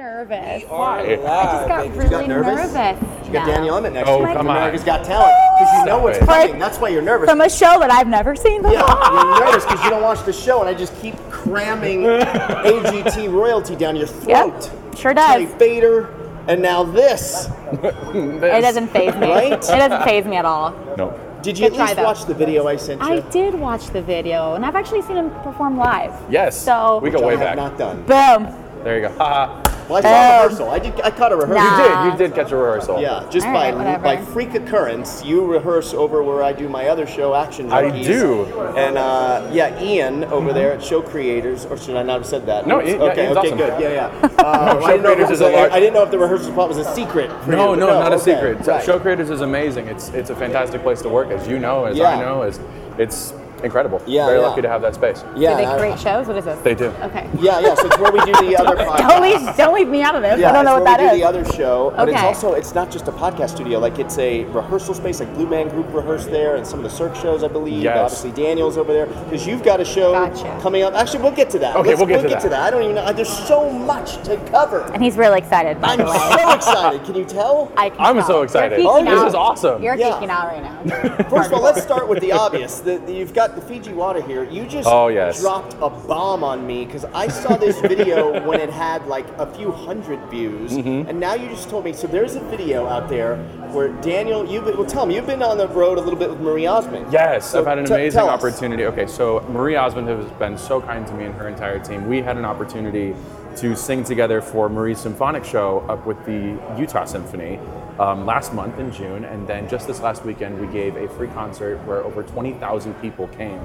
nervous. Why? I just got You really got nervous? nervous. You got now. Daniel Emmett next Oh, to you come on. America's Got Talent because you know what's it. coming. That's why you're nervous. From a show that I've never seen before. Yeah, you're nervous because you don't watch the show, and I just keep cramming AGT royalty down your throat. sure Jay does. Fader, and now this. It doesn't phase me. Right? It doesn't phase me at all. Nope. Did you Good at try, least though. watch the video I sent you? I did watch the video, and I've actually seen him perform live. Yes. So we Which go I way have back. not done. boom. There you go. Ha ha. Well, I saw Oh. rehearsal. I did. I caught a rehearsal. Nah. You did. You did catch a rehearsal. Yeah, just All by right, whatever. by freak occurrence, you rehearse over where I do my other show, Action I Junkies. do. And uh, yeah, Ian over there at Show Creators, or should I not have said that? No, Oops. Ian- yeah, okay, Ian's okay, awesome. good. Yeah, yeah. Uh, No, I didn't know if it Show Creators was is a a- large- I didn't know if the rehearsal spot was a secret. For No, you, no, but not a secret. So right. Show Creators is amazing. It's it's a fantastic place to work, as you know, as Yeah. I know, as it's incredible. Yeah, Very yeah. lucky to have that space. Yeah, Do they I- create shows? What is this? They do. Okay. Yeah, yeah. So it's where we do the other podcast. Don't leave, don't leave me out of this. Yeah, I don't know it's what where that we is. do the other show, but it's also it's not just a podcast studio. Like it's a rehearsal space. Like Blue Man Group rehearse there, and some of the Cirque shows, I believe. Yes. Obviously, Daniel's over there because you've got a show Gotcha. coming up. Actually, we'll get to that. Okay, Let's- we'll get to that. I don't even know. There's so much to cover. and he's really excited, by I'm so excited. Can you tell? I can I'm tell. so excited. geeking This is awesome. You're Yeah. geeking out right now. First of all, let's start with the obvious. The, the- you've got the Fiji water here. You just Oh, yes. dropped a bomb on me because I saw this video when it had like a few hundred views, Mm-hmm. and now you just told me. So there's a video out there where Daniel, you've been, well, tell me, you've been on the road a little bit with Marie Osmond. Yes, So I've had an t- amazing opportunity. Okay, so Marie Osmond has been so kind to me and her entire team. We had an opportunity to sing together for Marie's symphonic show up with the Utah Symphony um, last month in June, and then just this last weekend we gave a free concert where over 20,000 people came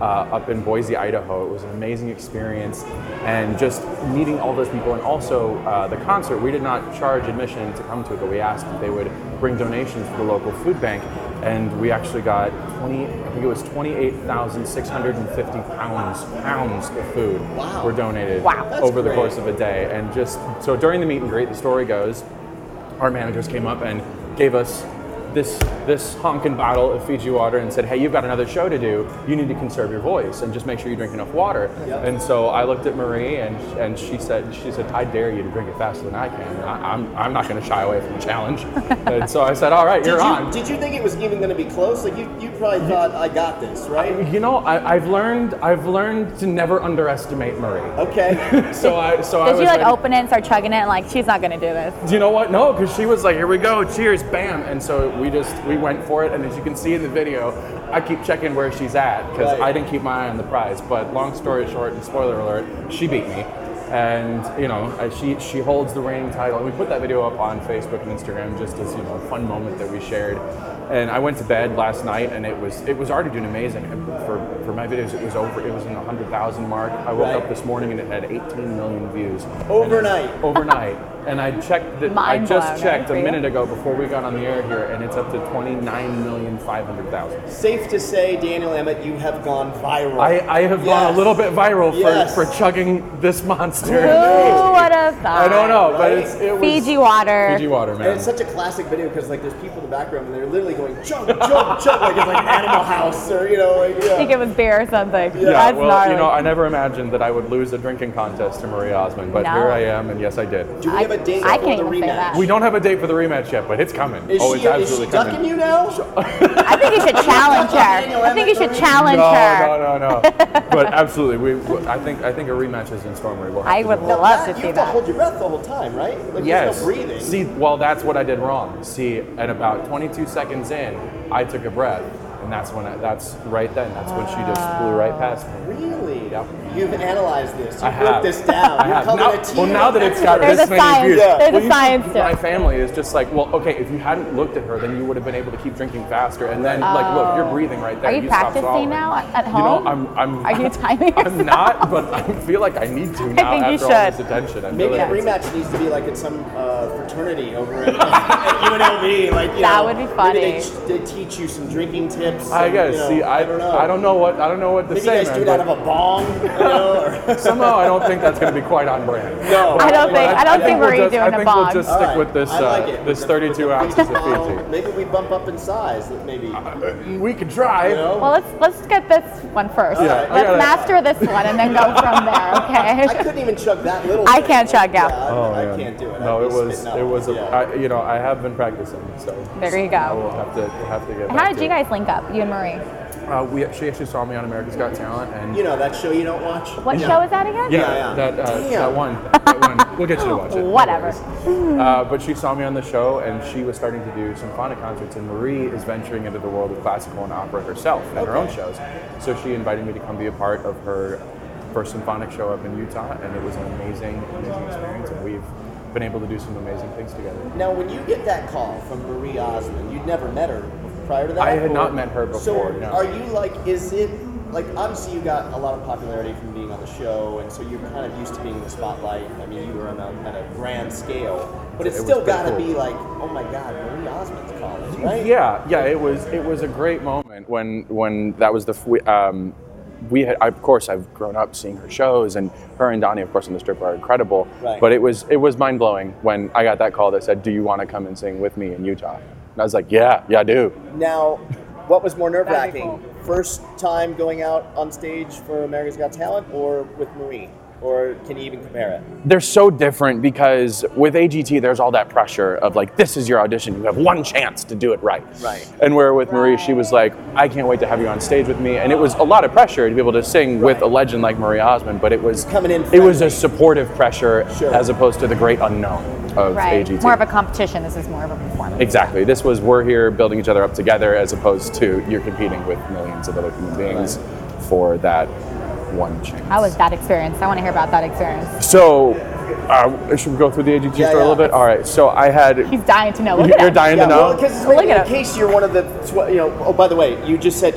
uh, up in Boise, Idaho. It was an amazing experience, and just meeting all those people, and also uh, the concert. We did not charge admission to come to it, but we asked if they would bring donations for the local food bank, and we actually got 20. I think it was 28,650 pounds pounds of food Wow. were donated Wow. Over the course of a day, and just so during the meet and greet, the story goes our managers came up and gave us this this honking bottle of Fiji water and said, "Hey, you've got another show to do. You need to conserve your voice and just make sure you drink enough water." Yep. And so I looked at Marie and and she said, "She said I dare you to drink it faster than I can. I, I'm I'm not going to shy away from the challenge." and so I said, "All right, Did you're you, on." did you think it was even going to be close? Like you, you probably thought I got this, right? you know, I, I've learned I've learned to never underestimate Marie. Okay. So I so I Did you like ready- open it and start chugging it and like she's not gonna do this? Do you know what? No, because she was like, "Here we go, cheers, bam!" And so we just we went for it. And as you can see in the video, I keep checking where she's at because Right. I didn't keep my eye on the prize. But long story short, and spoiler alert, she beat me. And you know, she she holds the reigning title. And we put that video up on Facebook and Instagram just as you know, a fun moment that we shared. And I went to bed last night, and it was it was already doing amazing. For for my videos, it was over. It was in the hundred thousand mark. I woke Right. up this morning and it had 18 million views Overnight. overnight. And I checked. The, I just checked a minute ago before we got on the air here, and it's up to twenty-nine million five hundred thousand. Safe to say, Daniel Emmett, you have gone viral. I, I have gone a little bit viral Yes. for, for chugging this monster. Who monster. would have thought? I don't know, but it's it was Fiji water. Fiji water, And man. it's such a classic video because like there's people in the background and they're literally going chug chug chug like it's like Animal House or you know like I think yeah. it was beer or something. yeah, That's well, gnarly. you know, I never imagined that I would lose a drinking contest to Marie Osmond, but No. here I am, and yes, I did. Do we have a date I for can't the rematch? We don't have a date for the rematch yet, but it's coming. Is oh, she, it's is absolutely she coming. ducking you now? I think you should challenge her. I think you should challenge No, her. no, no, no. but absolutely, we. I think I think a rematch is in store. Marie. We'll I would do it. love Love to you see have that. to hold your breath the whole time, right? Like Yes. there's no breathing. See, well, that's what I did wrong. See, at about 22 seconds in, I took a breath, and that's when I, that's right then. That's when she just flew right past me. really? Yep. You've analyzed this. You I broke have. this down. I You're have. coming Now, a team well, now that it's got There's this many science. views, There's a well, you see, science to My family is just like, well, okay, if you hadn't looked at her, then you would have been able to keep drinking faster. And then, like, look, you're breathing right there. Are you stop practicing swallowing. now at- at You know, home? I'm. I'm Are you timing I'm yourself? not, but I feel like I need to now I think you after all this should. attention. I feel Maybe like a rematch needs to be like at some uh, fraternity over at, at UNLV. Like you That know, would be Maybe they, they teach you some drinking tips lips. I and, guess. you know, See, I, I don't know. I don't know what I don't know what to Maybe say, you guys man. do it out of a bong, you know, somehow I don't think that's going to be quite on brand. no. I don't think- I don't think we'll we're just, doing I a think bong. we'll just stick right, with this like uh, this With 32 with ounces of bong, Fiji. Maybe we bump up in size, maybe. We could try. You know? Well, let's let's get this one first. Yeah, let's gotta- master this one and then go from there. Okay. I couldn't even chug that little. I can't chug, yeah. I, Oh, I can't do it. No, it was it was a, you know I have been practicing, so There you go. I will have to have to get. How did you guys link up, you and Marie? Uh, we she actually saw me on America's Got Talent, and You know that show you don't watch? What Yeah. show is that again? yeah, Yeah, yeah. that uh, Damn. that one, that one. We'll get you to watch it. no Whatever. worries. Uh, but she saw me on the show, and she was starting to do symphonic concerts. And Marie is venturing into the world of classical and opera herself and her own Okay. shows. So she invited me to come be a part of her first symphonic show up in Utah, and it was an amazing, amazing experience. And we've been able to do some amazing things together. Now, when you get that call from Marie Osmond, you'd never met her prior to that. I had or- not met her before, So, no. are you like? Is it like? Obviously, you got a lot of popularity from being on the show, and so you're kind of used to being in the spotlight. I mean, you were on a, at a grand scale, but it's It still got to cool. be like, oh my God, Marie Osmond's calling, right? Yeah, yeah, it was it was a great moment when when that was the um, we had of course I've grown up seeing her shows and her and Donnie of course on the strip are incredible. Right. But it was it was mind blowing when I got that call that said, "Do you want to come and sing with me in Utah?" And I was like, "Yeah, yeah, I do." Now, what was more nerve That'd be wracking? First time going out on stage for America's Got Talent, or with Marie, or can you even compare it? They're so different because with AGT there's all that pressure of like, "This is your audition. You have one chance to do it right." Right. And where with Marie, she was like, "I can't wait to have you on stage with me," and it was a lot of pressure to be able to sing with a legend like Marie Osmond, but it was Coming in It was a supportive pressure Sure. as opposed to the great unknown of AGT. Right. AGT. More of a competition. This is more of a performance. Exactly. This was we're here building each other up together as opposed to you're competing with millions of other human beings for that one chance. How was that experience? I want to hear about that experience. So, uh, should we go through the AGT Yeah, story a little bit? All right. So I had. He's dying to know. Look You're him. dying Yeah, to know. well, because Look in at him. case you're one of the, tw- you know. Oh, by the way, you just said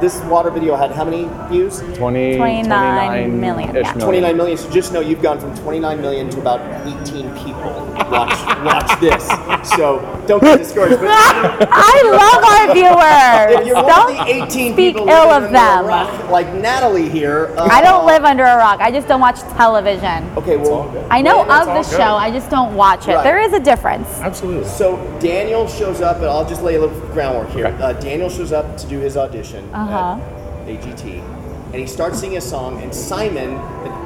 this water video had how many views? 20, 29 million, -ish yeah. 29 million. So just know you've gone from 29 million to about 18 people. Watch, watch this. So don't get discouraged. But I love our viewers. if you're Don't of the 18 speak people ill of under a them. rock, like Natalie here. Uh, I don't live under a rock. I just don't watch television. Okay, well, I know Well, of the good. show. I just don't watch it. Right. There is a difference. Absolutely. So Daniel shows up, and I'll just lay a little groundwork here. Okay. Uh, Daniel shows up to do his audition Uh-huh. At uh-huh. AGT, and he starts singing a song, and Simon,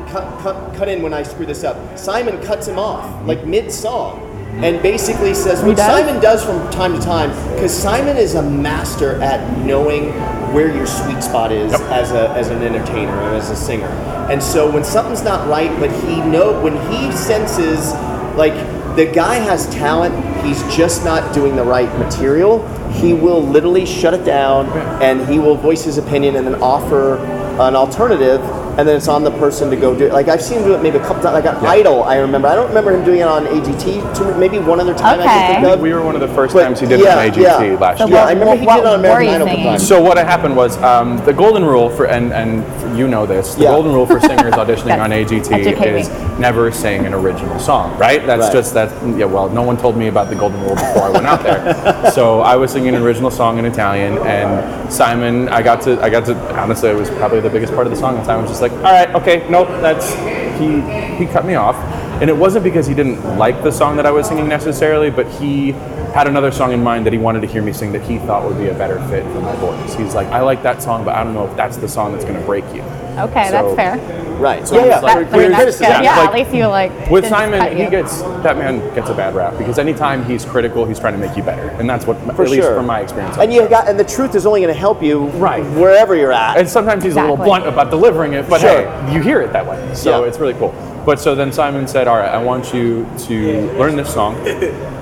cut, cut, cut in when I screw this up, Simon cuts him off, like mid-song, and basically says what does? Simon does from time to time, because Simon is a master at knowing where your sweet spot is Yep. as, a, as an entertainer, or as a singer. And so when something's not right, but he know when he senses like the guy has talent. He's just not doing the right material. He will literally shut it down and he will voice his opinion and then offer an alternative and then it's on the person to go do it like i've seen him do it maybe a couple times like on idol i remember i don't remember him doing it on agt too, maybe one other time i Okay. can think of We were one of the first But times he did yeah, it on AGT yeah. last So year. yeah i remember he did it on american idol a couple singing? times So what happened was um, the golden rule for and and you know this the Yeah. golden rule for singers auditioning on AGT Educate me. is never sing an original song, right? That's Right. just that. Yeah, well, no one told me about the golden rule before I went out there, so I was singing an original song in Italian, and Simon, I got to, I got to, honestly, it was probably the biggest part of the song, and Simon was just like, all right, okay, nope, that's he he cut me off. And it wasn't because he didn't like the song that I was singing necessarily, but he had another song in mind that he wanted to hear me sing that he thought would be a better fit for my voice. He's like, I like that song, but I don't know if that's the song that's going to break you. Okay, So- that's fair. right So yeah, yeah. like- That, I mean, that's criticism. good. Yeah, Like, at least you like. With Simon, he you. gets that man gets a bad rap because anytime he's critical, he's trying to make you better, and that's what, For at least from my experience. and the you got and the truth is only going to help you Right. wherever you're at And sometimes he's a little blunt about delivering it, but Sure. hey, you hear it that way. So Yeah. it's really cool. But so then Simon said, All right, I want you to learn this song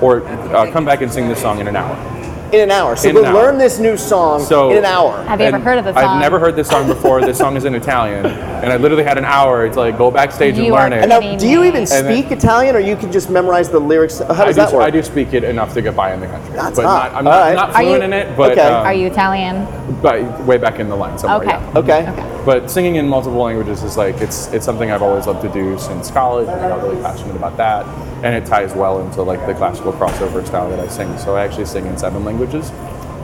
or uh, come back and sing this song in an hour. In an hour so In we'll an hour. learn this new song So in an hour Have you ever heard of the song? I've never heard this song before. this song is in Italian. And I literally had an hour to like go backstage and learn it. And now, do you even And then- speak Italian, or you can just memorize the lyrics? How I does do, that work? I do speak it enough to get by in the country. That's but hot. not, I'm All not, right. not Are you- fluent in it, but Okay. um, Are you Italian? but way back in the line somewhere. Okay. Yeah. Okay. But singing in multiple languages is like it's it's something I've always loved to do since college. and I got really passionate about that, and it ties well into like the classical crossover style that I sing. So I actually sing in seven languages,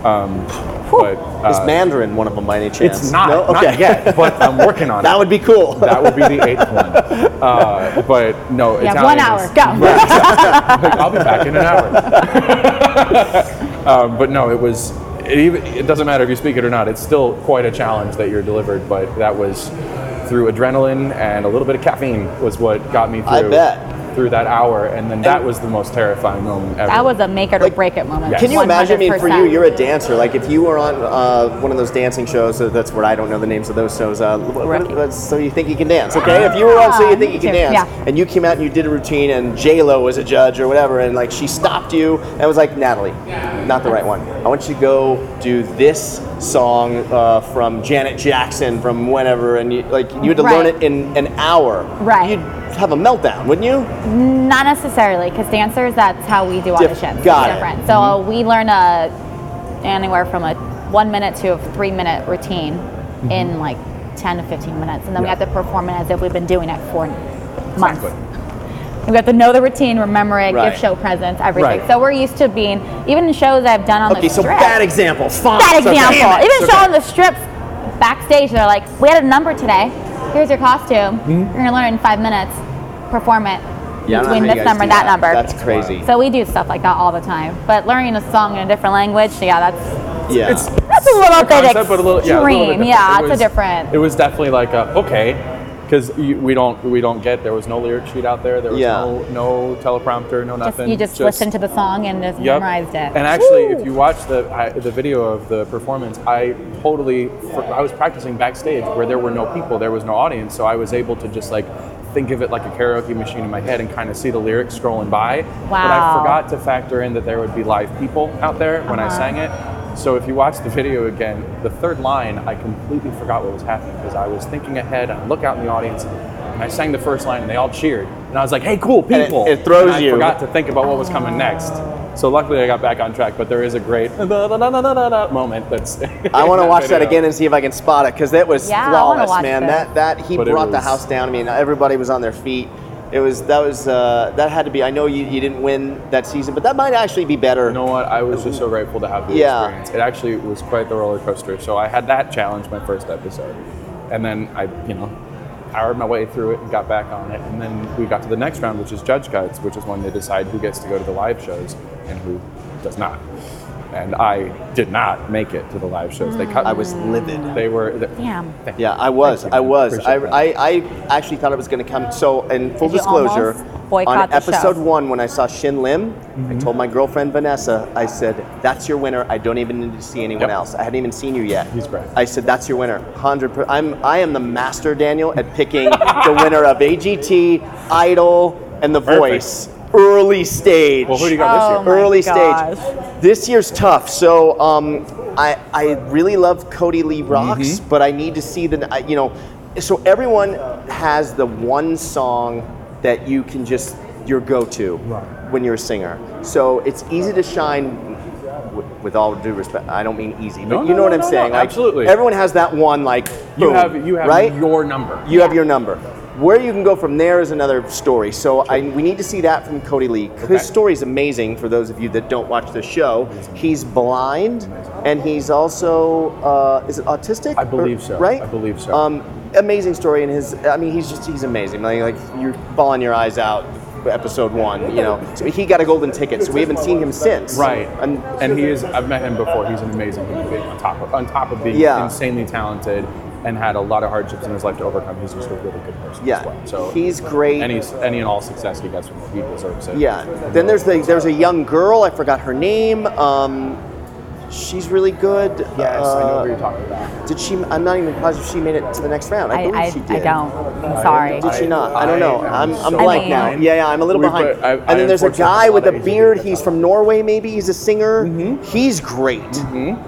Um, but Is uh, Mandarin one of them by any chance? it's not, No? not yet, but I'm working on That it. That would be cool. That would be the eighth one. Uh, but no, Yeah, Italian one is- hour. Go. Like, I'll be back in an hour. um, but no, it was. It, even, it doesn't matter if you speak it or not. It's still quite a challenge that you're delivered. But that was through adrenaline and a little bit of caffeine was what got me through. I bet. Through that hour, and then that was the most terrifying moment ever. That was a make it or break it moment. Can you imagine? I mean, for you, you're a dancer. Like, if you were on uh, one of those dancing shows, so that's where I don't know the names of those shows. Uh, what- what- Rookie. what's- so you think you can dance? Okay, if you were on So you think you can too, dance, yeah. and you came out and you did a routine, and J Lo was a judge or whatever, and like she stopped you and was like, Natalie, not the right one. I want you to go do this song uh, from Janet Jackson from whenever, and you like you had to learn it in an hour. Right. You'd have a meltdown, wouldn't you? Not necessarily, because dancers, that's how we do auditions. got it's it. different. So uh, we learn a anywhere from a one minute to a three minute routine in like 10 to 15 minutes. And then we have to perform it as if we've been doing it for months. Exactly. We have to know the routine, remember it, Right. give show presence, everything. Right. So we're used to being, even in shows I've done on the strip. Okay, so bad example. Fine. Bad So- example. Damn it. Even showing the strips backstage, they're like, "We had a number today. Here's your costume. You're gonna learn in five minutes. Perform it Mm-hmm. Yeah, I don't know between this number do and that, number." That's crazy. So we do stuff like that all the time. But learning a song in a different language, yeah, that's yeah. It's that's a little bit concept, but a little, yeah, a little bit extreme. different. Yeah, It it's was- a different. It was definitely like a, okay, because we don't we don't get there was no lyric sheet out there. There was Yeah. no no teleprompter, no just, nothing. you just, listened to the song and just Yep. memorized it. And actually, Woo! if you watch the I, the video of the performance, I totally I was practicing backstage where there were no people, there was no audience, so I was able to just like think of it like a karaoke machine in my head and kind of see the lyrics scrolling by. wow. But I forgot to factor in that there would be live people out there when I Uh-huh. sang it. So if you watch the video again, the third line, I completely forgot what was happening because I was thinking ahead and I look out in the audience and I sang the first line and they all cheered. And I was like, hey, cool, And it- people. it throws And I you. forgot to think about what was coming next. So luckily I got back on track, but there is a great moment that's. I want to in watch that again and see if I can spot it because that was Yeah, flawless, man. this. That that he But it brought the house down. I mean, everybody was on their feet. It was that was uh, that had to be. I know you, you didn't win that season, but that might actually be better. You know what? I was just so grateful to have the Yeah. experience. It actually was quite the roller coaster. So I had that challenge my first episode, and then I, you know, powered my way through it and got back on it. And then we got to the next round, which is judge cuts, which is when they decide who gets to go to the live shows and who does not. And I did not make it to the live shows. They cut. I was livid. They were. The, Damn. Yeah. I was. You, I was. I, I, I actually thought it was going to come. So, in full Did you disclosure, almost on episode show? one, when I saw Shin Lim, Mm-hmm. I told my girlfriend Vanessa, I said, "That's your winner. I don't even need to see anyone Yep. else. I hadn't even seen you yet." He's great. I said, "That's your winner. Hundred. Per- I'm. I am the master, Daniel, at picking the winner of AGT, Idol, and The Perfect. Voice. Early stage. Well, who do you got Oh this year? my early gosh. stage. This year's tough. So um, I I really love Kodi Lee Rocks, Mm-hmm. but I need to see the you know. So everyone has the one song that you can just your go-to when you're a singer. So it's easy to shine. w- With all due respect, I don't mean easy, but No, you no, know what no, I'm no, saying. no, Like, absolutely. everyone has that one. Like boom, You have you have right. your number. You have your number. Where you can go from there is another story. So I, we need to see that from Kodi Lee. Okay. His story is amazing for those of you that don't watch the show. He's blind, and he's also uh, is it autistic? I believe so. Right? I believe so. Um, amazing story, and his I mean he's just he's amazing. Like like you're bawling your eyes out. Episode one, you know, so he got a golden ticket. So we haven't seen him since. Right, And, and he is. I've met him before. He's an amazing human being. On top of on top of being Yeah. insanely talented and had a lot of hardships in his life to overcome, he's just a really good person yeah, as well. So he's great. any any and all success he gets he deserves it. Yeah. Then there's the there's a young girl. I forgot her name. Um, she's really good. Yes, I know Uh, what you're talking about. Did she? I'm not even positive she made it to the next round. I, I, believe I, she I don't. I'm sorry. Did she not? I don't know. I am I'm, I'm so blank behind. now. Yeah, yeah, I'm a little We behind. put- I- and then there's a guy with a beard. He's from Norway, maybe. He's a singer. Mm-hmm. He's great.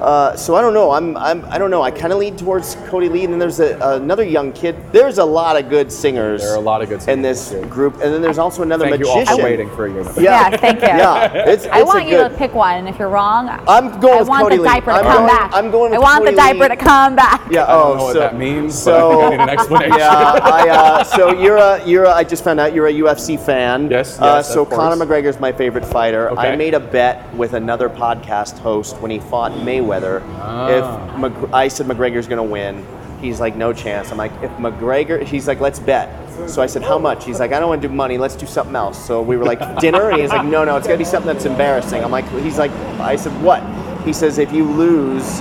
Uh, so I don't know. I'm, I'm I don't know. I kind of lean towards Kodi Lee. And then there's a, another young kid. There's a lot of good singers. There are a lot of good singers in this year. group. And then there's also another Thank you all for waiting for a unit. Yeah. Yeah, thank you. Yeah, it's, I want a you good. to pick one, and if you're wrong, I'm going I with want Kodi the Lee. diaper to I'm come going- back. I'm going with I want Kodi the diaper Lee. to come back. Yeah. I don't oh, know what so, that means, So but I need an explanation. yeah, I, uh, so you're a you're a, I just found out you're a UFC fan. Yes, Uh, yes, so of course. Conor McGregor's my favorite fighter. I Okay. made a bet with another podcast host when he fought Mayweather. Ah. If Mc, I said McGregor's going to win, he's like no chance. I'm like if McGregor, he's like let's bet. So I said how much? He's like I don't want to do money. Let's do something else. So we were like dinner, and he's like no no it's got to be something that's embarrassing. I'm like he's like I said what? He says if you lose.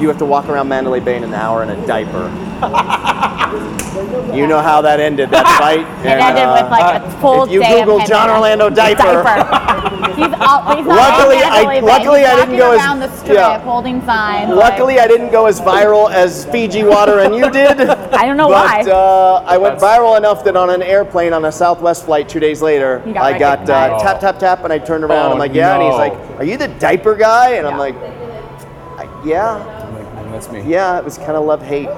You have to walk around Mandalay Bay in an hour in a diaper. You know how that ended, that fight. It ended with like a full if you day Google of John Orlando diaper. he's, all, he's Luckily, I- luckily he's I didn't walking go as- the strip yeah. holding signs. Luckily, I didn't go as viral as Fiji water and you did. I don't know but, why. uh, I went viral enough that on an airplane on a Southwest flight two days later, got I got uh, recognized. tap tap tap, and I turned around. Oh, I'm like, yeah, and he's like, are you the diaper guy? And I'm Yeah. like, I, yeah, I'm like, "Mm, that's me. yeah. It was kind of love hate.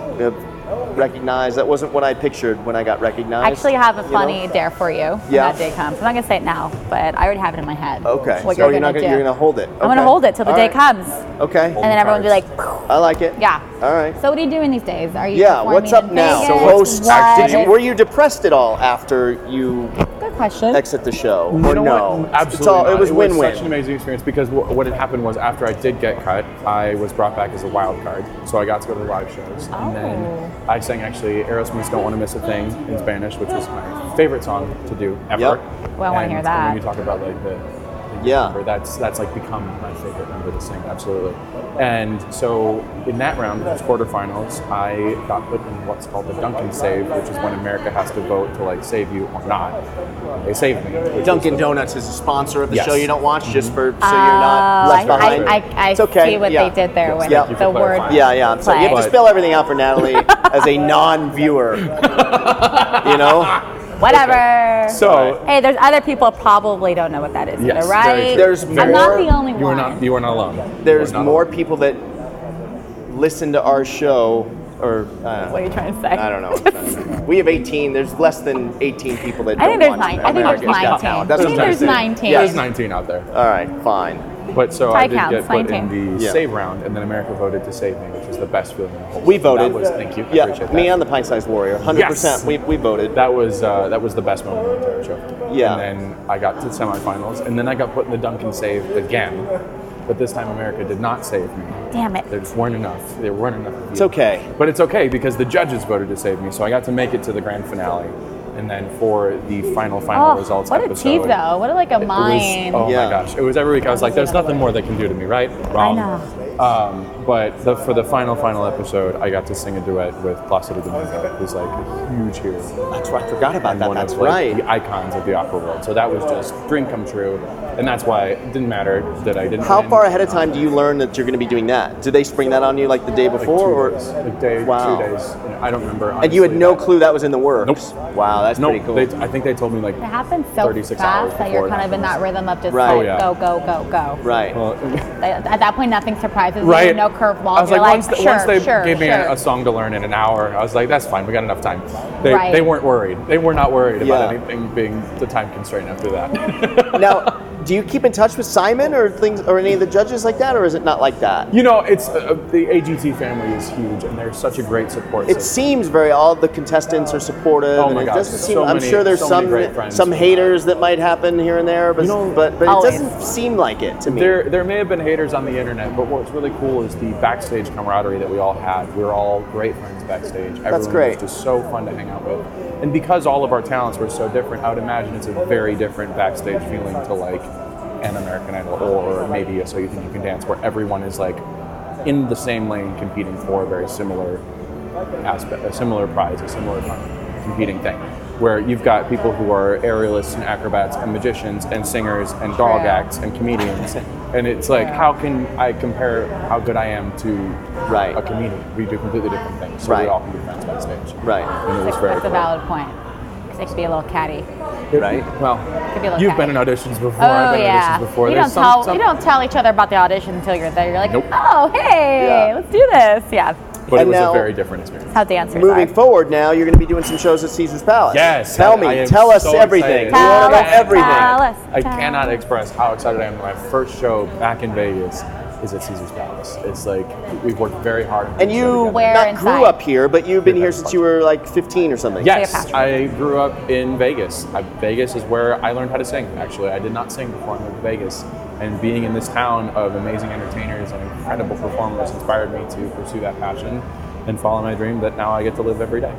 Recognized. That wasn't what I pictured when I got recognized. I actually have a you know? funny dare for you when Yeah. that day comes. I'm not gonna say it now, but I already have it in my head. Okay. What so you're, you're, gonna gonna, do. you're gonna hold it. I'm gonna hold it till the All day comes, Okay. and then everyone will be like, I like it. yeah. All right. So what are you doing these days? Are you Yeah, what's up in now? Vegas? So host, What did you, were you depressed at all after you Good question. exit the show? You or no? what? Absolutely. all- not. it was such an amazing experience because wh- what had happened was after I did get cut, I was brought back as a wild card. So I got to go to the live shows. And then Oh. I sang actually Aerosmith's Don't Want to Miss a Thing in Spanish, which was my favorite song to do ever. Yep. Well, I wanna hear that. When you talk about like the, the Yeah. number, that's that's like become my favorite number to sing, absolutely. And so in that round, which was quarterfinals, I got put in what's called the Dunkin' save, which is when America has to vote to like save you or not. They saved me. Dunkin' the- Donuts is a sponsor of the Yes. show you don't watch, just for so you're not uh, left I, behind. I, I, I it's okay. see what yeah. they did there with Yeah. Thank you for the word. clarifying. Yeah, yeah. So you have to But- spell everything out for Natalie as a non-viewer. you know, Whatever. So Hey, there's other people probably don't know what that is Yes, either, right? true. There's I'm not the only one. you one. are not you are not alone. there's not more alone. people that listen to our show, or uh, What are you trying to say? I don't know. what I'm trying to say. we have 18. There's less than 18 people that I don't think there's nine. I think there's 19. That's I think there's trying to say. 19. Yes. There's 19 out there. All right, fine. But so Tie I did counts, get put 19. in the Yeah. save round, and then America voted to save me, which was the best feeling in the whole We world. voted. That was, thank you. I Yeah, appreciate me that. and the pint-sized warrior. 100%. Yes. We, we voted. That was uh, that was the best moment of the entire show. Yeah. And then I got to the semifinals, and then I got put in the Dunkin' save again, but this time America did not save me. Damn it. There just weren't enough. There weren't enough. Of It's okay. But it's okay because the judges voted to save me, so I got to make it to the grand finale, and then for the final final Oh, results what a episode. tease though. What a like a it was- mind. oh Yeah. my gosh! It was every week. I was like, "There's nothing more they can do to me, right?" Wrong. I know. Um, but the, for the final final episode, I got to sing a duet with Placido Domingo, who's like a huge hero That's right. I forgot about and that. one That's of like, right. the icons of the opera world. So that was just dream come true, and that's why it didn't matter that I didn't. How win. far ahead of time do you learn that you're going to be doing that? Do they spring that on you like the day Like before, two or days, like day, Wow. two days. You know, I don't remember. and you had honestly, no that- clue that was in the works? Nope. Wow, that's No, pretty cool. they, I think they told me like It happens so 36 hours fast that you're before kind of in that rhythm of just Right. like Oh, yeah. go, go, go, go. right. Well, At that point, nothing surprises right. No curveballs. I was You're like, once, like, the- sure, once they sure, gave me sure. a, a song to learn in an hour, I was like, that's fine. We got enough time. They, Right. they weren't worried. They were not worried about anything being the time constraint after that. now, do you keep in touch with Simon or things or any of the judges like that, or is it not like that? you know, it's uh, the AGT family is huge, and they're such a great support. It system. seems very all the contestants are supportive, Oh and it gosh, doesn't seem. so I'm many- sure there's so some great some haters that might happen here and there, but You know, but, but it doesn't seem like it to me. There, there may have been haters on the internet, but what's really cool is the backstage camaraderie that we all had. We're all great friends backstage. Everyone great. was just so fun to hang out with. And because all of our talents were so different, I would imagine it's a very different backstage feeling to like an American Idol or maybe a So You Think You Can Dance, where everyone is like in the same lane competing for a very similar aspect, a similar prize, a similar competing thing. Where you've got people who are aerialists and acrobats and magicians and singers and dog True. acts and comedians, and it's like, True. how can I compare how good I am to Right. a comedian? We do completely different things, so Right. we all can be friends backstage. right. And it was very That's a valid point. point. 'Cause It could be a little catty. Right. Well, be you've been in auditions before. Oh I've been in yeah. auditions before. You There's don't some- tell some- you don't tell each other about the audition until you're there. You're like, Nope. oh hey, Yeah. let's do this. Yeah. but it was now- a very different experience. How dancers Moving are. forward now, you're going to be doing some shows at Caesar's Palace. Yes. Tell I- me. I tell us so everything. excited. We want to know Tell us, everything. tell us. I cannot express how excited I am. My first show back in Vegas. Is at Caesar's Palace. It's like we've worked very hard. And putting the show you together. Where not inside? grew up here, but you've been Here, here since you were like 15 or something. Yes, I grew up in Vegas. I, Vegas is where I learned how to sing. Actually, I did not sing before I moved to Vegas, and being in this town of amazing entertainers and incredible performers inspired me to pursue that passion and follow my dream that now I get to live every day.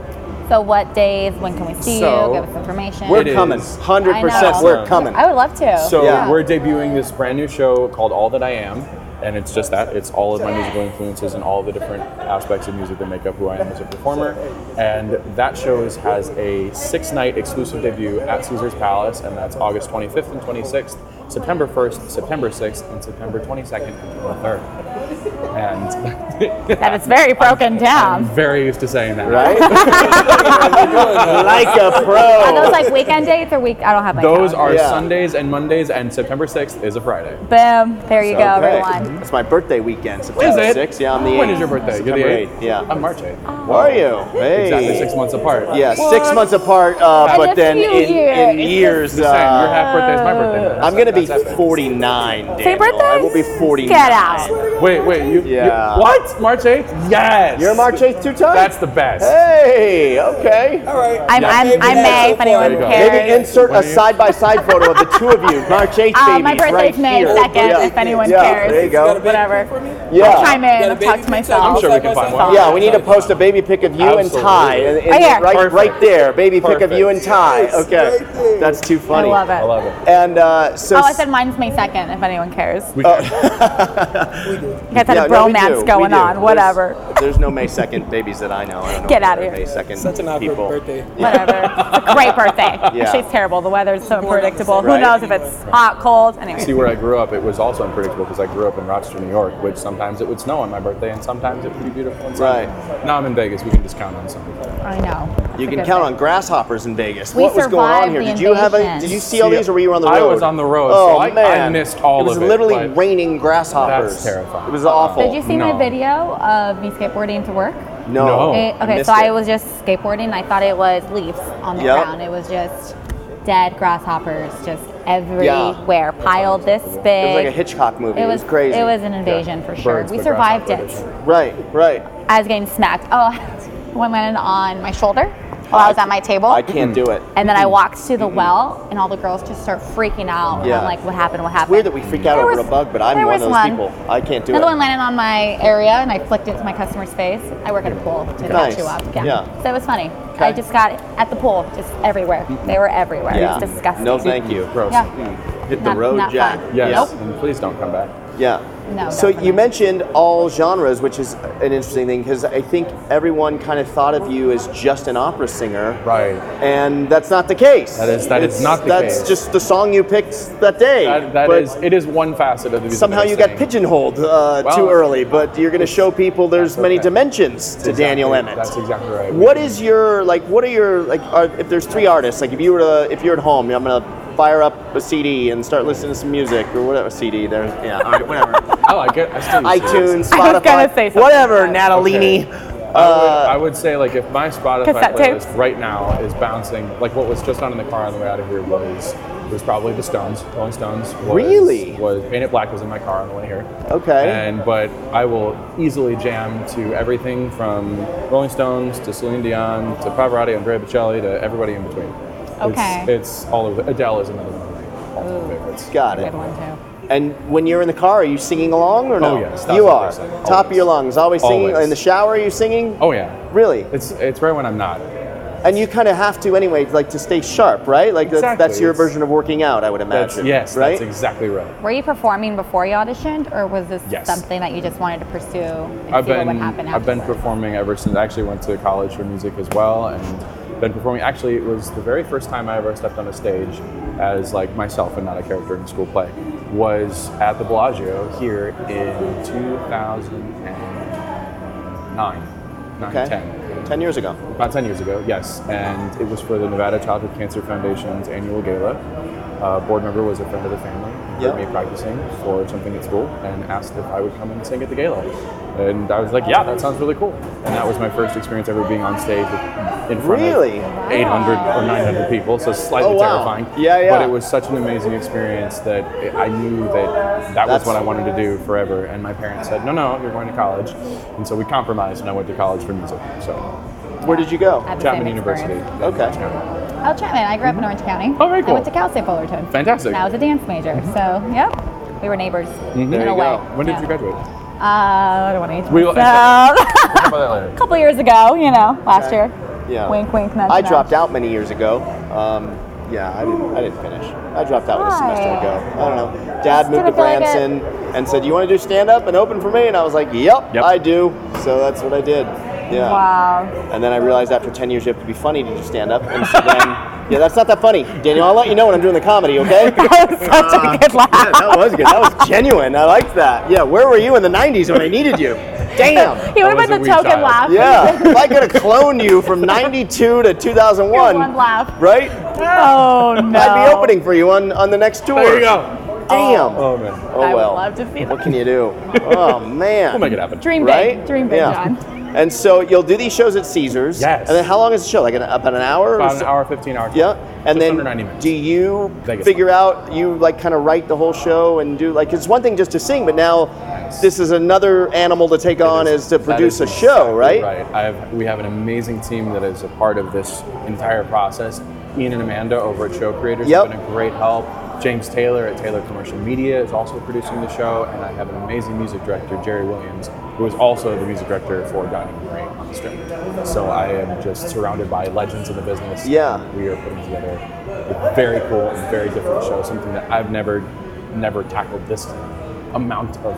So what days? When can we see So, you? Give us information. We're It coming. 100% we're coming. I would love to. So Yeah. we're debuting this brand new show called All That I Am, and it's just that. It's all of my musical influences and all the different aspects of music that make up who I am as a performer. And that show is, has a six-night exclusive debut at Caesar's Palace, and that's August 25th and 26th, September 1st, September 6th, and September 22nd and 23rd. And That is very broken down. I'm very used to saying that. Right? like a pro. Are those like weekend dates or week? I don't have my Those calendar. are Yeah. Sundays and Mondays, and September 6th is a Friday. Boom. There you go, Okay. everyone. It's my birthday weekend, Is September it? 6th. Yeah, I'm the 8th. When is your birthday? You're September the 8th. Yeah. I'm March 8th. Where are you? Hey. Exactly six months apart. Yeah, six months apart, uh, but then few in, in years. years. The same. Your Uh, half birthday is my birthday. then. I'm gonna be That's 49. Daniel. Same birthday? I will be 49. Get out. Wait, wait. You, Yeah. you- what? March 8th? Yes. You're March 8th two times. That's the best. Hey, okay. All right. I'm, Yeah. I'm, Maybe I'm May if anyone There you go. cares. Maybe insert a side by side photo of the two of you, March 8th Uh, babies, my birthday's right May here. 2nd, Yeah. if anyone Yeah, cares. there you go. Got a baby Whatever. pic for me? Yeah. I'll chime in a and baby talk to pic? myself. I'm sure we can find one. Yeah, we need to post a baby pic of you and Absolutely. Ty. And, and Right here. right, right there, baby pic of you and Ty. Okay, that's too funny. I funny. love it. I love it. And uh, so, Oh, I said mine's May 2nd, if anyone cares. We, uh, we do. You guys had yeah, a no, we do, bromance we going do. on, There's- whatever. There's, no May 2nd babies that I know. I don't know Get out of here. May 2nd Such an awkward people. birthday. Whatever. It's a great birthday. Yeah. Actually, it's terrible. The weather's so unpredictable. Who Right. knows if it's hot, cold? Anyway. see where I grew up. It was also unpredictable because I grew up in Rochester, New York, which sometimes it would snow on my birthday and sometimes it would be beautiful and sunny. Right. Now I'm in Vegas. We can just count on something. I know. You a can good count thing. on grasshoppers in Vegas. We what was going on survived here? the Did you have a? invasion. Did you see all See, these, or were you on the road? I was on the road, Oh so I- I man, missed all of It was of it, literally but- raining grasshoppers. That's terrifying. It was awful. Did you see my No. video of me skateboarding to work? No. No. It- I okay, missed so I was just skateboarding. I thought it was leaves on the Yep. ground. It was just dead grasshoppers, just everywhere, piled this big. It was like a Hitchcock movie. It was crazy. It was an invasion for sure. Birds, we survived it. right, right. I was getting smacked. Oh, one landed on my shoulder while I was at my table. I can't do it. and then I walked to the well, and all the girls just start freaking out. And Yeah. I'm like, "What happened? What It's happened?" weird that we freak out There over was- a bug, but I'm there one of was those one. people. I can't do it. Another it. one landed on my area, and I flicked it to my customer's face. I work at a pool to Nice. catch you up. Yeah. So it was funny. Okay. I just got at the pool, just everywhere. They were everywhere. Yeah. It was disgusting. No, thank you. Gross. Yeah. Hit the Not- road, not Jack. fun. Yes. Nope. And please don't come back. Yeah. No, So definitely. you mentioned all genres, which is an interesting thing because I think everyone kind of thought of you as just an opera singer. Right. And that's not the case. That is- that is It's- not the that's case. just the song you picked that day. That, that but is- it is one facet of the music. somehow you got pigeonholed uh, Well, too early. But you're going to show people there's many okay. dimensions to Exactly- Daniel Emmett. That's exactly right. What is your like? What are your like? Are, if there's three artists, like if you were to, if you're at home, I'm gonna fire up a CD and start listening to some music or whatever CD. There, yeah, all right, whatever. I like it. I still use it. iTunes, Spotify, I was gonna say something whatever. like that. Natalini. I, would, Uh, I would say like if my Spotify Cassette tapes. playlist right now is bouncing, like what was just on in the car on the way out of here was was probably the Stones, Rolling Stones. Was, Really? Was Paint It Black was in my car on the way here. Okay. And but I will easily jam to everything from Rolling Stones to Celine Dion to Pavarotti, Andrea Bocelli to everybody in between. Okay. It's, it's all over. Adele is another one of my all-time favorites. got it. Good one too. And when you're in the car, are you singing along or oh, no? Oh, yes, you are. 1000%, Top of your lungs, always singing. Always. In the shower, are you singing? Oh yeah. Really? It's it's rare when I'm not. And you kind of have to anyway, like to stay sharp, right? Like that's, Exactly, that's your it's- version of working out, I would That's imagine. yes, right? that's exactly right. Were you performing before you auditioned, or was this Yes. something that you just wanted to pursue and I've see been what would happen I've been afterwards? performing ever since I actually went to college for music as well and been performing actually it was the very first time I ever stepped on a stage as like myself and not a character in a school play was at the Bellagio here in 2009 9 Okay. 10 Ten years ago. about 10 years ago, yes. And it was for the Nevada Childhood Cancer Foundation's annual gala. a board member was a friend of the family, Yeah. heard me practicing for something at school, and asked if I would come and sing at the gala. And I was like, yeah, that sounds really cool. And that was my first experience ever being on stage in front Really? of 800 or 900 people, so slightly Oh, wow. terrifying. Yeah, yeah. But it was such an amazing experience that I knew that that That's- was what I wanted to do forever. And my parents said, no, no, you're going to college. And so we compromised, and I went to college for music. So Where did you go? Had the Chapman University. Okay. Oh, Chapman. I grew up in Orange County. Oh, very cool. I went to Cal State Fullerton. Fantastic. And I was a dance major. So, yep. We were neighbors mm-hmm. in There a you way. go. When did Yeah. you graduate? Uh, I don't want to age We will- myself. We'll talk about that later. a couple years ago, you know, last Okay. year. Yeah. Wink, wink, nudge, I nudge. dropped out many years ago. Um, yeah, I didn't. I didn't finish. I dropped out with a semester ago. I don't know. Dad moved to didn't like. Branson and said, "You want to do stand up and open for me?" And I was like, "Yep, Yep. I do." So that's what I did. Yeah. Wow. And then I realized after 10 years you have to be funny to do stand up. And so then, yeah, that's not that funny. Daniel, I'll let you know when I'm doing the comedy, okay? That was such a uh, good laugh. Yeah, that was good. That was genuine. I liked that. Yeah, where were you in the 90s when I needed you? Damn. He would have been the token child. laugh. Yeah, if I could have cloned you from 92 to 2001, One laugh. right? Oh no. I'd be opening for you on, on the next tour. There you go. Damn. Oh, oh man. Oh, well. I would well. love to see that. What can you do? Oh, man. We'll make it happen. Dream big. Right? Dream big, Yeah. John. And so you'll do these shows at Caesars. Yes. And then how long is the show? Like an, about an hour? or About an so? hour, 15 hours. Yeah. And then 90 minutes. do you Vegas. figure out you like kind of write the whole show and do like it's one thing just to sing, but now this is another animal to take on is to produce is a show, exactly right? Right. I have, we have an amazing team that is a part of this entire process. Ian and Amanda over at Show Creators Yep. have been a great help. James Taylor at Taylor Commercial Media is also producing the show, and I have an amazing music director, Jerry Williams, who is also the music director for Dining Rain on the strip. So I am just surrounded by legends in the business. Yeah. We are putting together a very cool and very different show, something that I've never, never tackled this amount of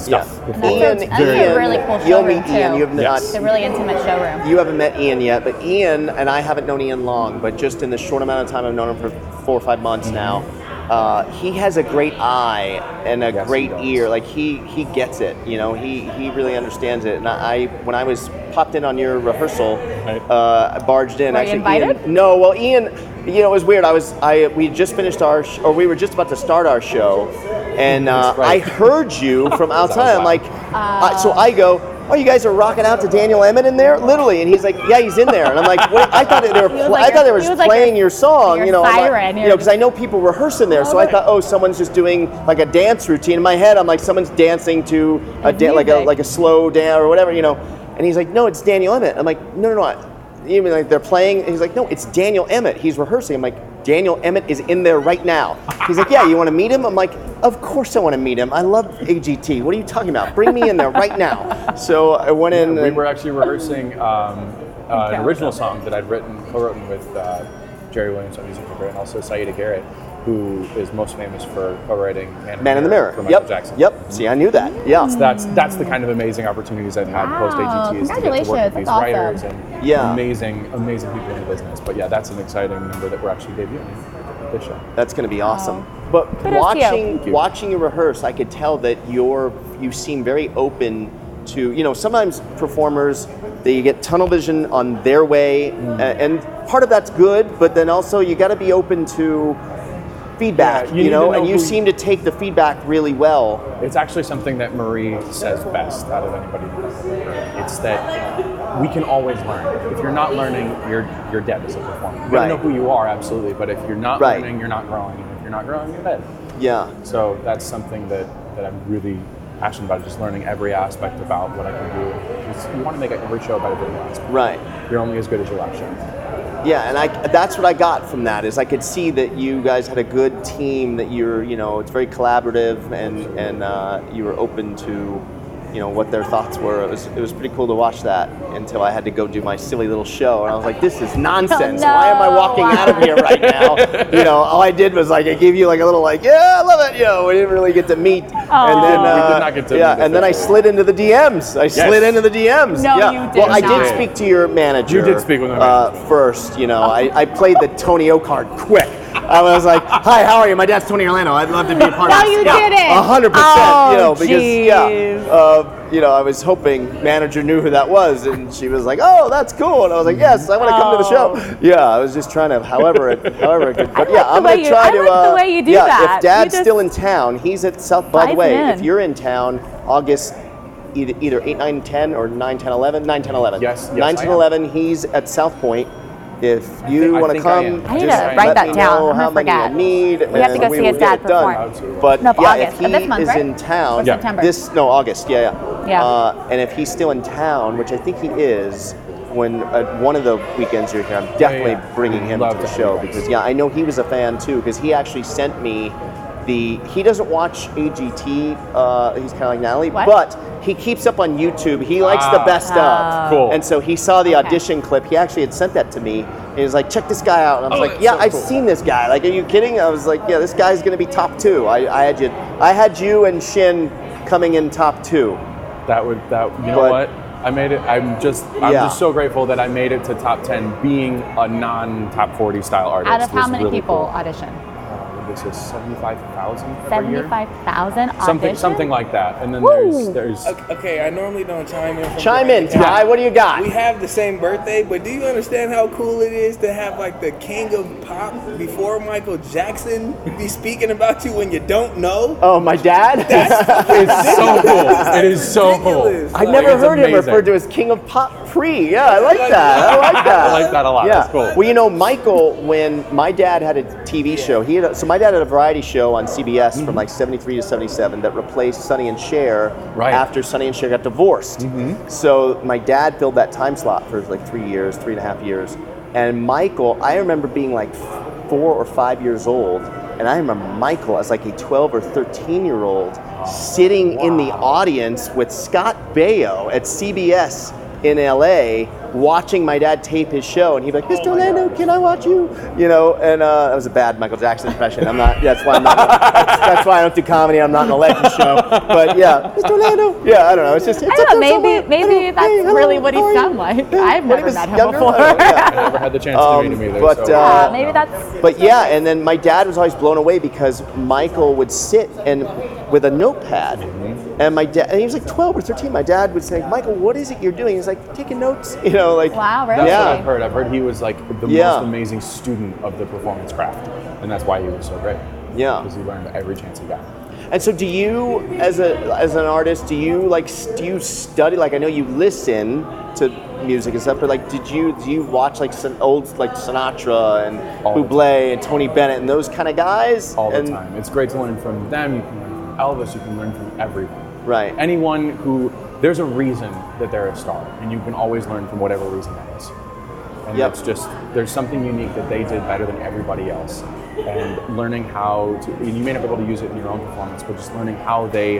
stuff Yeah. before. That's a- It's that's a very- really cool You'll showroom, meet Ian. too. You have Yes. It's not a really intimate showroom. you haven't met Ian yet, but Ian and I haven't known Ian long, but just in the short amount of time I've known him for four or five months Mm-hmm. now. Uh, he has a great eye and a Yes, great ear. Like he he gets it. You know, he he really understands it. And I when I was popped in on your rehearsal, Right. uh, I barged in. Were you Actually, invited? Ian, no, well, Ian, you know, it was weird. I was I we had just finished our sh- or we were just about to start our show, and uh, right. I heard you from outside. I'm loud. like, I, so I go. Oh, you guys are rocking out to Daniel Emmett in there, literally, and he's like, "Yeah, he's in there." And I'm like, "Wait, I thought that they were, was pl- like I thought they were was like playing your- your song, your you know, I'm like- you know, because I know people rehearse in there, so I thought, oh, someone's just doing like a dance routine. In my head, I'm like, someone's dancing to a His da- like a like a slow dance or whatever, you know. And he's like, "No, it's Daniel Emmett." I'm like, "No, no, no." I- You mean like they're playing? And he's like, "No, it's Daniel Emmett. He's rehearsing." I'm like, "Daniel Emmett is in there right now." He's like, "Yeah, you want to meet him?" I'm like, "Of course I want to meet him. I love AGT. What are you talking about? Bring me in there right now." So I went in. We were actually rehearsing um, uh, an original song that I'd written, co-written with uh, Jerry Williams, our music director, and also Siedah Garrett, who is most famous for co-writing "Man, Man in the Mirror. for Michael Yep. Jackson. Yep. See, I knew that. Yeah. So that's that's the kind of amazing opportunities I've had Wow, post AGT is to get to work with congratulations, these that's writers and Yeah. amazing amazing people in the business. But yeah, that's an exciting number that we're actually debuting this show. That's going to be awesome. But Kudos watching Thank you. watching you rehearse, I could tell that you're you seem very open to you know sometimes performers they get tunnel vision on their way, Mm. and part of that's good, but then also you got to be open to feedback. Yeah, you you, know, know and you seem to take the feedback really well. It's actually something that Marie says best out of anybody. that I've ever heard. It's that we can always learn. If you're not learning, you're you're dead as a performer. You Right. know who you are, absolutely. But if you're not Right. learning, you're not growing. And if you're not growing, you're dead. Yeah. So that's something that, that I'm really passionate about, just learning every aspect about what I can do. 'Cause You want to make every show better than the last. Right. You're only as good as your last show. Yeah, and I that's what I got from that is I could see that you guys had a good team that you're you know it's very collaborative and and uh, you were open to you know what their thoughts were. It was it was pretty cool to watch that until I had to go do my silly little show and I was like this is nonsense. Oh, Why am I no. walking out of here right now? you know all I did was like I gave you like a little like yeah I love it you know we didn't really get to meet and then We did uh, not get to yeah meet and then I slid into the DMs. I slid into the DMs. No, yeah. you did Well I not. did speak to your manager. You did speak with my uh, first. You know, I, I played the Tony O card quick. I was like, "Hi, how are you? My dad's Tony Orlando. I'd love to be a part No, of this." you yeah, didn't. A hundred Oh, percent. You know, because jeez. yeah, uh, you know, I was hoping manager knew who that was, and she was like, "Oh, that's cool," and I was like, "Yes, I want to come to the show." Yeah, I was just trying to, however, it, however it could. But yeah, like the I'm gonna you- try I to. like the uh, way you do yeah, that. if Dad's just still in town, he's at South. By the way, in. if you're in town, August. Either, either 8, 9, 10 or 9, 10, 11. 9, 10, 11. Yes, yes, 9, I 10, am. 11. He's at South Point. If you want to think I come. I need to just write let that me down. know I'm how gonna many forget. you need. We have to and go we see will his get dad it done. perform. But No, but yeah, August. if he This month, is right? in town, Or September? this no August, yeah, yeah, Yeah. Uh, and if he's still in town, which I think he is, when uh, one of the weekends you're here, I'm definitely yeah. bringing him Love to the to have show guys. because yeah, I know he was a fan too because he actually sent me the. He doesn't watch AGT. Uh, he's kind of like Natalie, What? but he keeps up on YouTube. He likes the Ah. best Oh. of. Cool. And so he saw the Okay. audition clip. He actually had sent that to me. And he was like, check this guy out. And I was Oh, like, that's yeah, so I've cool. seen this guy. Like, are you kidding? I was like, yeah, this guy's going to be top two. I, I had you, I had you and Shin coming in top two. That would that you know But- what? I made it. I'm just I'm Yeah. just so grateful that I made it to top ten, being a non-top forty style artist. Out of how was many really people Cool. audition? This is seventy-five thousand? Seventy-five thousand. Something something like that. And then Woo! there's there's Okay, okay, I normally don't chime in. Chime in, Jamaica. Ty. What do you got? We have the same birthday, but do you understand how cool it is to have like the king of pop before Michael Jackson be speaking about you when you don't know? Oh, my dad? it's so cool. It is so cool. I've Like, never it's heard him referred to as king of pop pre. Yeah, I like that. I like that. I like that a lot. Yeah. That's cool. Well, you know, Michael, when my dad had a TV show, he had a, so my dad had a variety show on CBS from like 73 to 77 that replaced Sonny and Cher Right. after Sonny and Cher got divorced. Mm-hmm. So my dad filled that time slot for like three years, three and a half years. And Michael, I remember being like four or five years old. And I remember Michael as like a 12 or 13 year old sitting in the audience with Scott Baio at CBS in LA watching my dad tape his show and he'd be like, Mr. Orlando, can I watch you? You know, and uh, that was a bad Michael Jackson impression. I'm not, that's why I'm not, that's, that's why I don't do comedy. I'm not in a legend show. But yeah, Mr. Orlando. Yeah, I don't know. It's just, it's I don't know. Maybe maybe Hello, that's hey, hello, really what he how are you? sound like. Yeah, I've never was met him younger, before. I yeah. I never had the chance Um, to meet him either. but, so. uh, Yeah, maybe that's. But yeah, and then my dad was always blown away because Michael would sit and with a notepad, and my dad, and he was like 12 or 13. My dad would say, "Michael, what is it you're doing?" He's like, "Taking notes," you know, like. Wow, really? That's Yeah. what I've heard. I've heard he was like the Yeah. most amazing student of the performance craft, and that's why he was so great. Yeah. because he learned every chance he got. And so, do you, as a as an artist, do you like do you study? Like, I know you listen to music and stuff, but like, did you do you watch like some old like Sinatra and All Bublé and Tony Bennett and those kind of guys? all And- the time. It's great to learn from them. You can learn from Elvis. You can learn from everyone. Right. Anyone who there's a reason that they're a star, and you can always learn from whatever reason that is. And Yep. it's just there's something unique that they did better than everybody else, and learning how to. and You may not be able to use it in your own performance, but just learning how they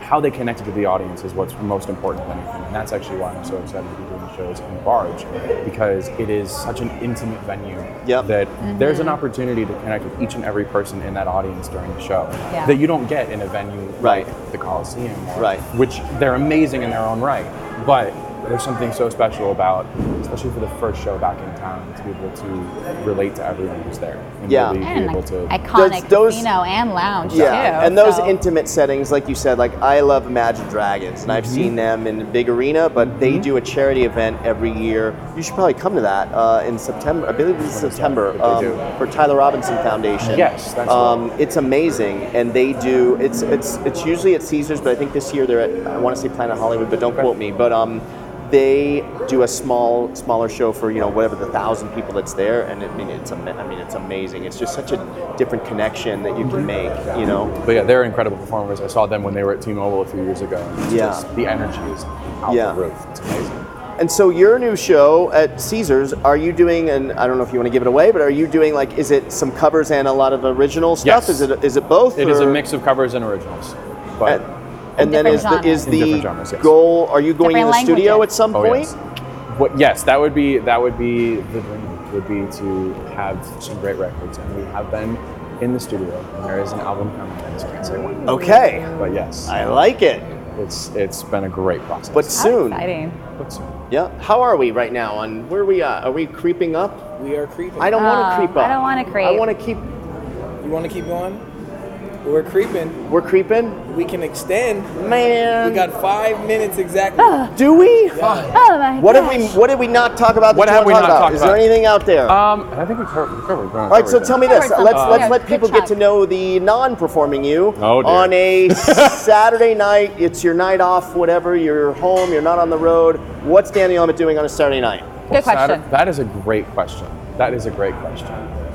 how they connected to the audience is what's most important than anything. And that's actually why I'm so excited to be doing shows in Barge because it is such an intimate venue Yep. that mm-hmm. there's an opportunity to connect with each and every person in that audience during the show Yeah. that you don't get in a venue Right. like the Coliseum, or- Right. Which they're amazing in their own right, but there's something so special about, especially for the first show back in town, to be able to relate to everyone who's there and Yeah. really be able to. iconic Those- casino and lounge Yeah, too. and those so- intimate settings, like you said, like I love Imagine Dragons, and I've Mm-hmm. seen them in a big arena, but they do a charity event every year. You should probably come to that uh, in September. I believe it's When is that September they um, do? for Tyler Robinson Foundation. Yes, that's um, it's amazing, and they do. It's it's it's usually at Caesars, but I think this year they're at. I want to say Planet Hollywood, but don't quote me. But um, they do a small smaller show for you know whatever the thousand people that's there, and I mean it's ama- I mean it's amazing. It's just such a different connection that you can make. You know. But yeah, they're incredible performers. I saw them when they were at T-Mobile a few years ago. It's Yeah. just, the energy is out Yeah. the roof. It's amazing. And so your new show at Caesars, are you doing? And I don't know if you want to give it away, but are you doing like? Is it some covers and a lot of original stuff? Yes. Is it is it both? It is a mix of covers and originals. But And, and then is Different the is the genres, yes. goal? Are you going in Different the studio at some Oh, point? yes. What, yes, that would be that would be the dream. Would be to have some great records, and we have been in the studio. And there is an album coming. I just can't say when. Okay, But yes, I like it. it's it's been a great process. But How soon, exciting. But soon. yeah. How are we right now? On where are we at? Are we creeping up? We are creeping. I don't want Oh, to creep up. I don't wanna creep. I want to keep. You want to keep going? We're creeping. We're creeping. We can extend. Man, We got five minutes exactly. do we? Oh my What gosh. did we What did we not talk about? that What you have wanna we talk not about? talked Is there about? anything out there? Um, I think we covered. We covered, All right, so tell me this. Let's some. let's Yeah, let good people get chunk. to know the non-performing you Oh, dear. on a Saturday night. It's your night off, whatever. You're home. You're not on the road. What's Daniel Emmett doing on a Saturday night? Good question. Satur- that is a great question. That is a great question.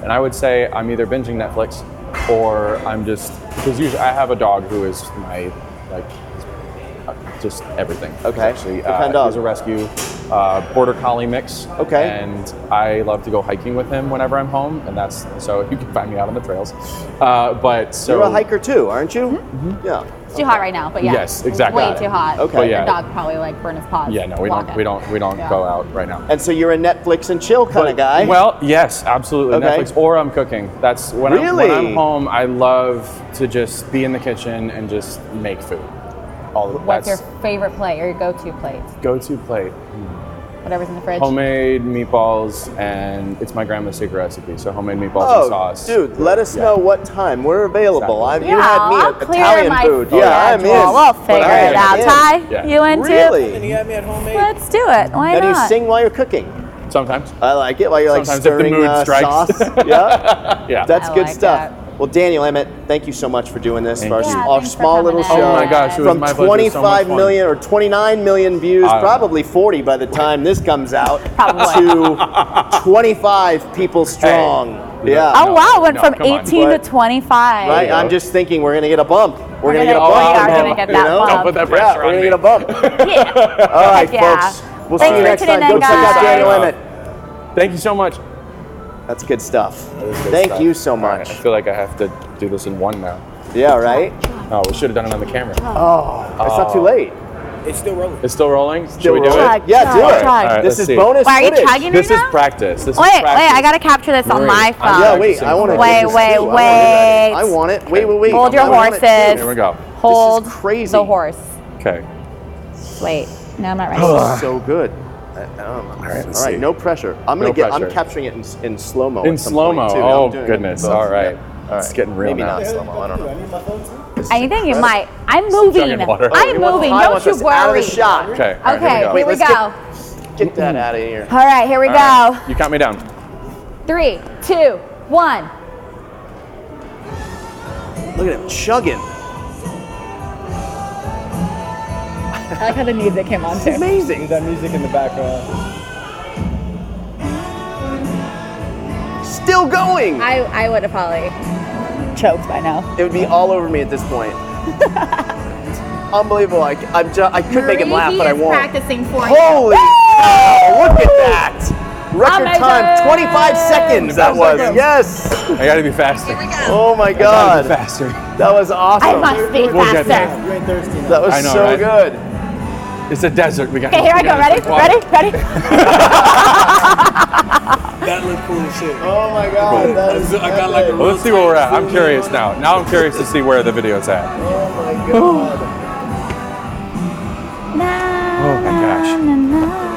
And I would say I'm either binging Netflix or I'm just because usually I have a dog who is my like just everything. Okay. Actually, What kind of uh, dog? He's a rescue uh, border collie mix. Okay. And I love to go hiking with him whenever I'm home, and that's so you can find me out on the trails. Uh, but so You're a hiker too, aren't you? Yeah. It's too hot right now, but yeah. Yes, exactly. Way too hot. Okay. But yeah. The dog probably like burn his paws. Yeah, no, we don't. walking. We don't. We don't Yeah. go out right now. And so you're a Netflix and chill kind of guy. Well, yes, absolutely. Okay. Netflix or I'm cooking. That's when, I'm, when I'm home. I love to just be in the kitchen and just make food. All of What's your favorite plate or your go-to plate? go-to plate. Whatever's in the fridge. Homemade meatballs, and it's my grandma's secret recipe. So homemade meatballs oh, and sauce. dude, let us Yeah. know what time we're available. I, Exactly. you had me I'll at clear Italian my food. schedule. Yeah, I'm in. We'll But figure I it out. in. Ty, Yeah. you into? Really? And you had me at homemade. Let's do it. Why And you not? sing while you're cooking. Sometimes. I like it while you're like Sometimes if the stirring mood uh, strikes. sauce. yeah, Yeah. that's I good like stuff. that. Well, Daniel Emmett, thank you so much for doing this Thank for our. Yeah, our thanks for small little coming show. Oh my gosh, it was From my pleasure. So much 25 fun. million or 29 million views, I probably 40 by the time this comes out, to 25 people strong. Hey. Yeah. Oh No, wow, it went no, from come on. 18 to 25. Right, Yeah. I'm just thinking we're gonna get a bump. We're, We're gonna, get a oh, bump. we are from gonna him, get you that know? bump. Don't put that Yeah, pressure we're on gonna get a bump. Yeah. All right, yeah. folks. We'll Thanks see you next time. Go check out. Daniel Emmett. Thank you so much. That's good stuff. That is good Thank stuff. you so All right, much. I feel like I have to do this in one now. Yeah, right? Oh, we should have done it on the camera. Oh, oh it's not too oh. late. It's still rolling. It's still rolling. Still Should we do rolling. it? Yeah, chug, do it. chug. All right, this is see. bonus Why are you footage. chugging This right is now? practice. This Wait, is wait. I gotta capture this on my phone. Yeah, wait, I want to. Wait, wait, wait. I want it. Wait, wait, wait. Hold your I want it too. horses. Here we go. Hold crazy. the horse. Okay. Wait, no, I'm not ready. This is so good. I- I. All right, let's All right, see. no pressure. I'm gonna No get. pressure. I'm capturing it in, in slow mo. In slow mo. Oh goodness. All right. All right. It's getting real Maybe now. not slow mo. I don't know. I think you might. I'm moving. chugging water. Oh, I'm he moving. Don't you us out of worry. the shot. Okay. all right, Okay, here we here go. we Wait, go. let's Get that out of here. All right, here we All go. right. You count me down. Three, two, one. Look at him chugging. I like how the music came on too. Amazing. that music in the background. Still going. I, I would have probably choked by now. It would be all over me at this point. Unbelievable. I, I'm ju- I could make him laugh, but I won't. practicing for Holy cow! Look at that! Record Amazing. time, 25 seconds that was. Yes! I gotta be faster. Oh my Gotta be god. faster. That was awesome. I must be We'll get there. faster. That was I know, so right? good. It's a desert. We got. Okay, here I go. Ready? Ready? Ready? That looked cool as shit. Oh my god. That is I got like a Well, let's see where we're at. I'm curious now. Now I'm curious to see where the video's at. Oh my god. Oh my gosh.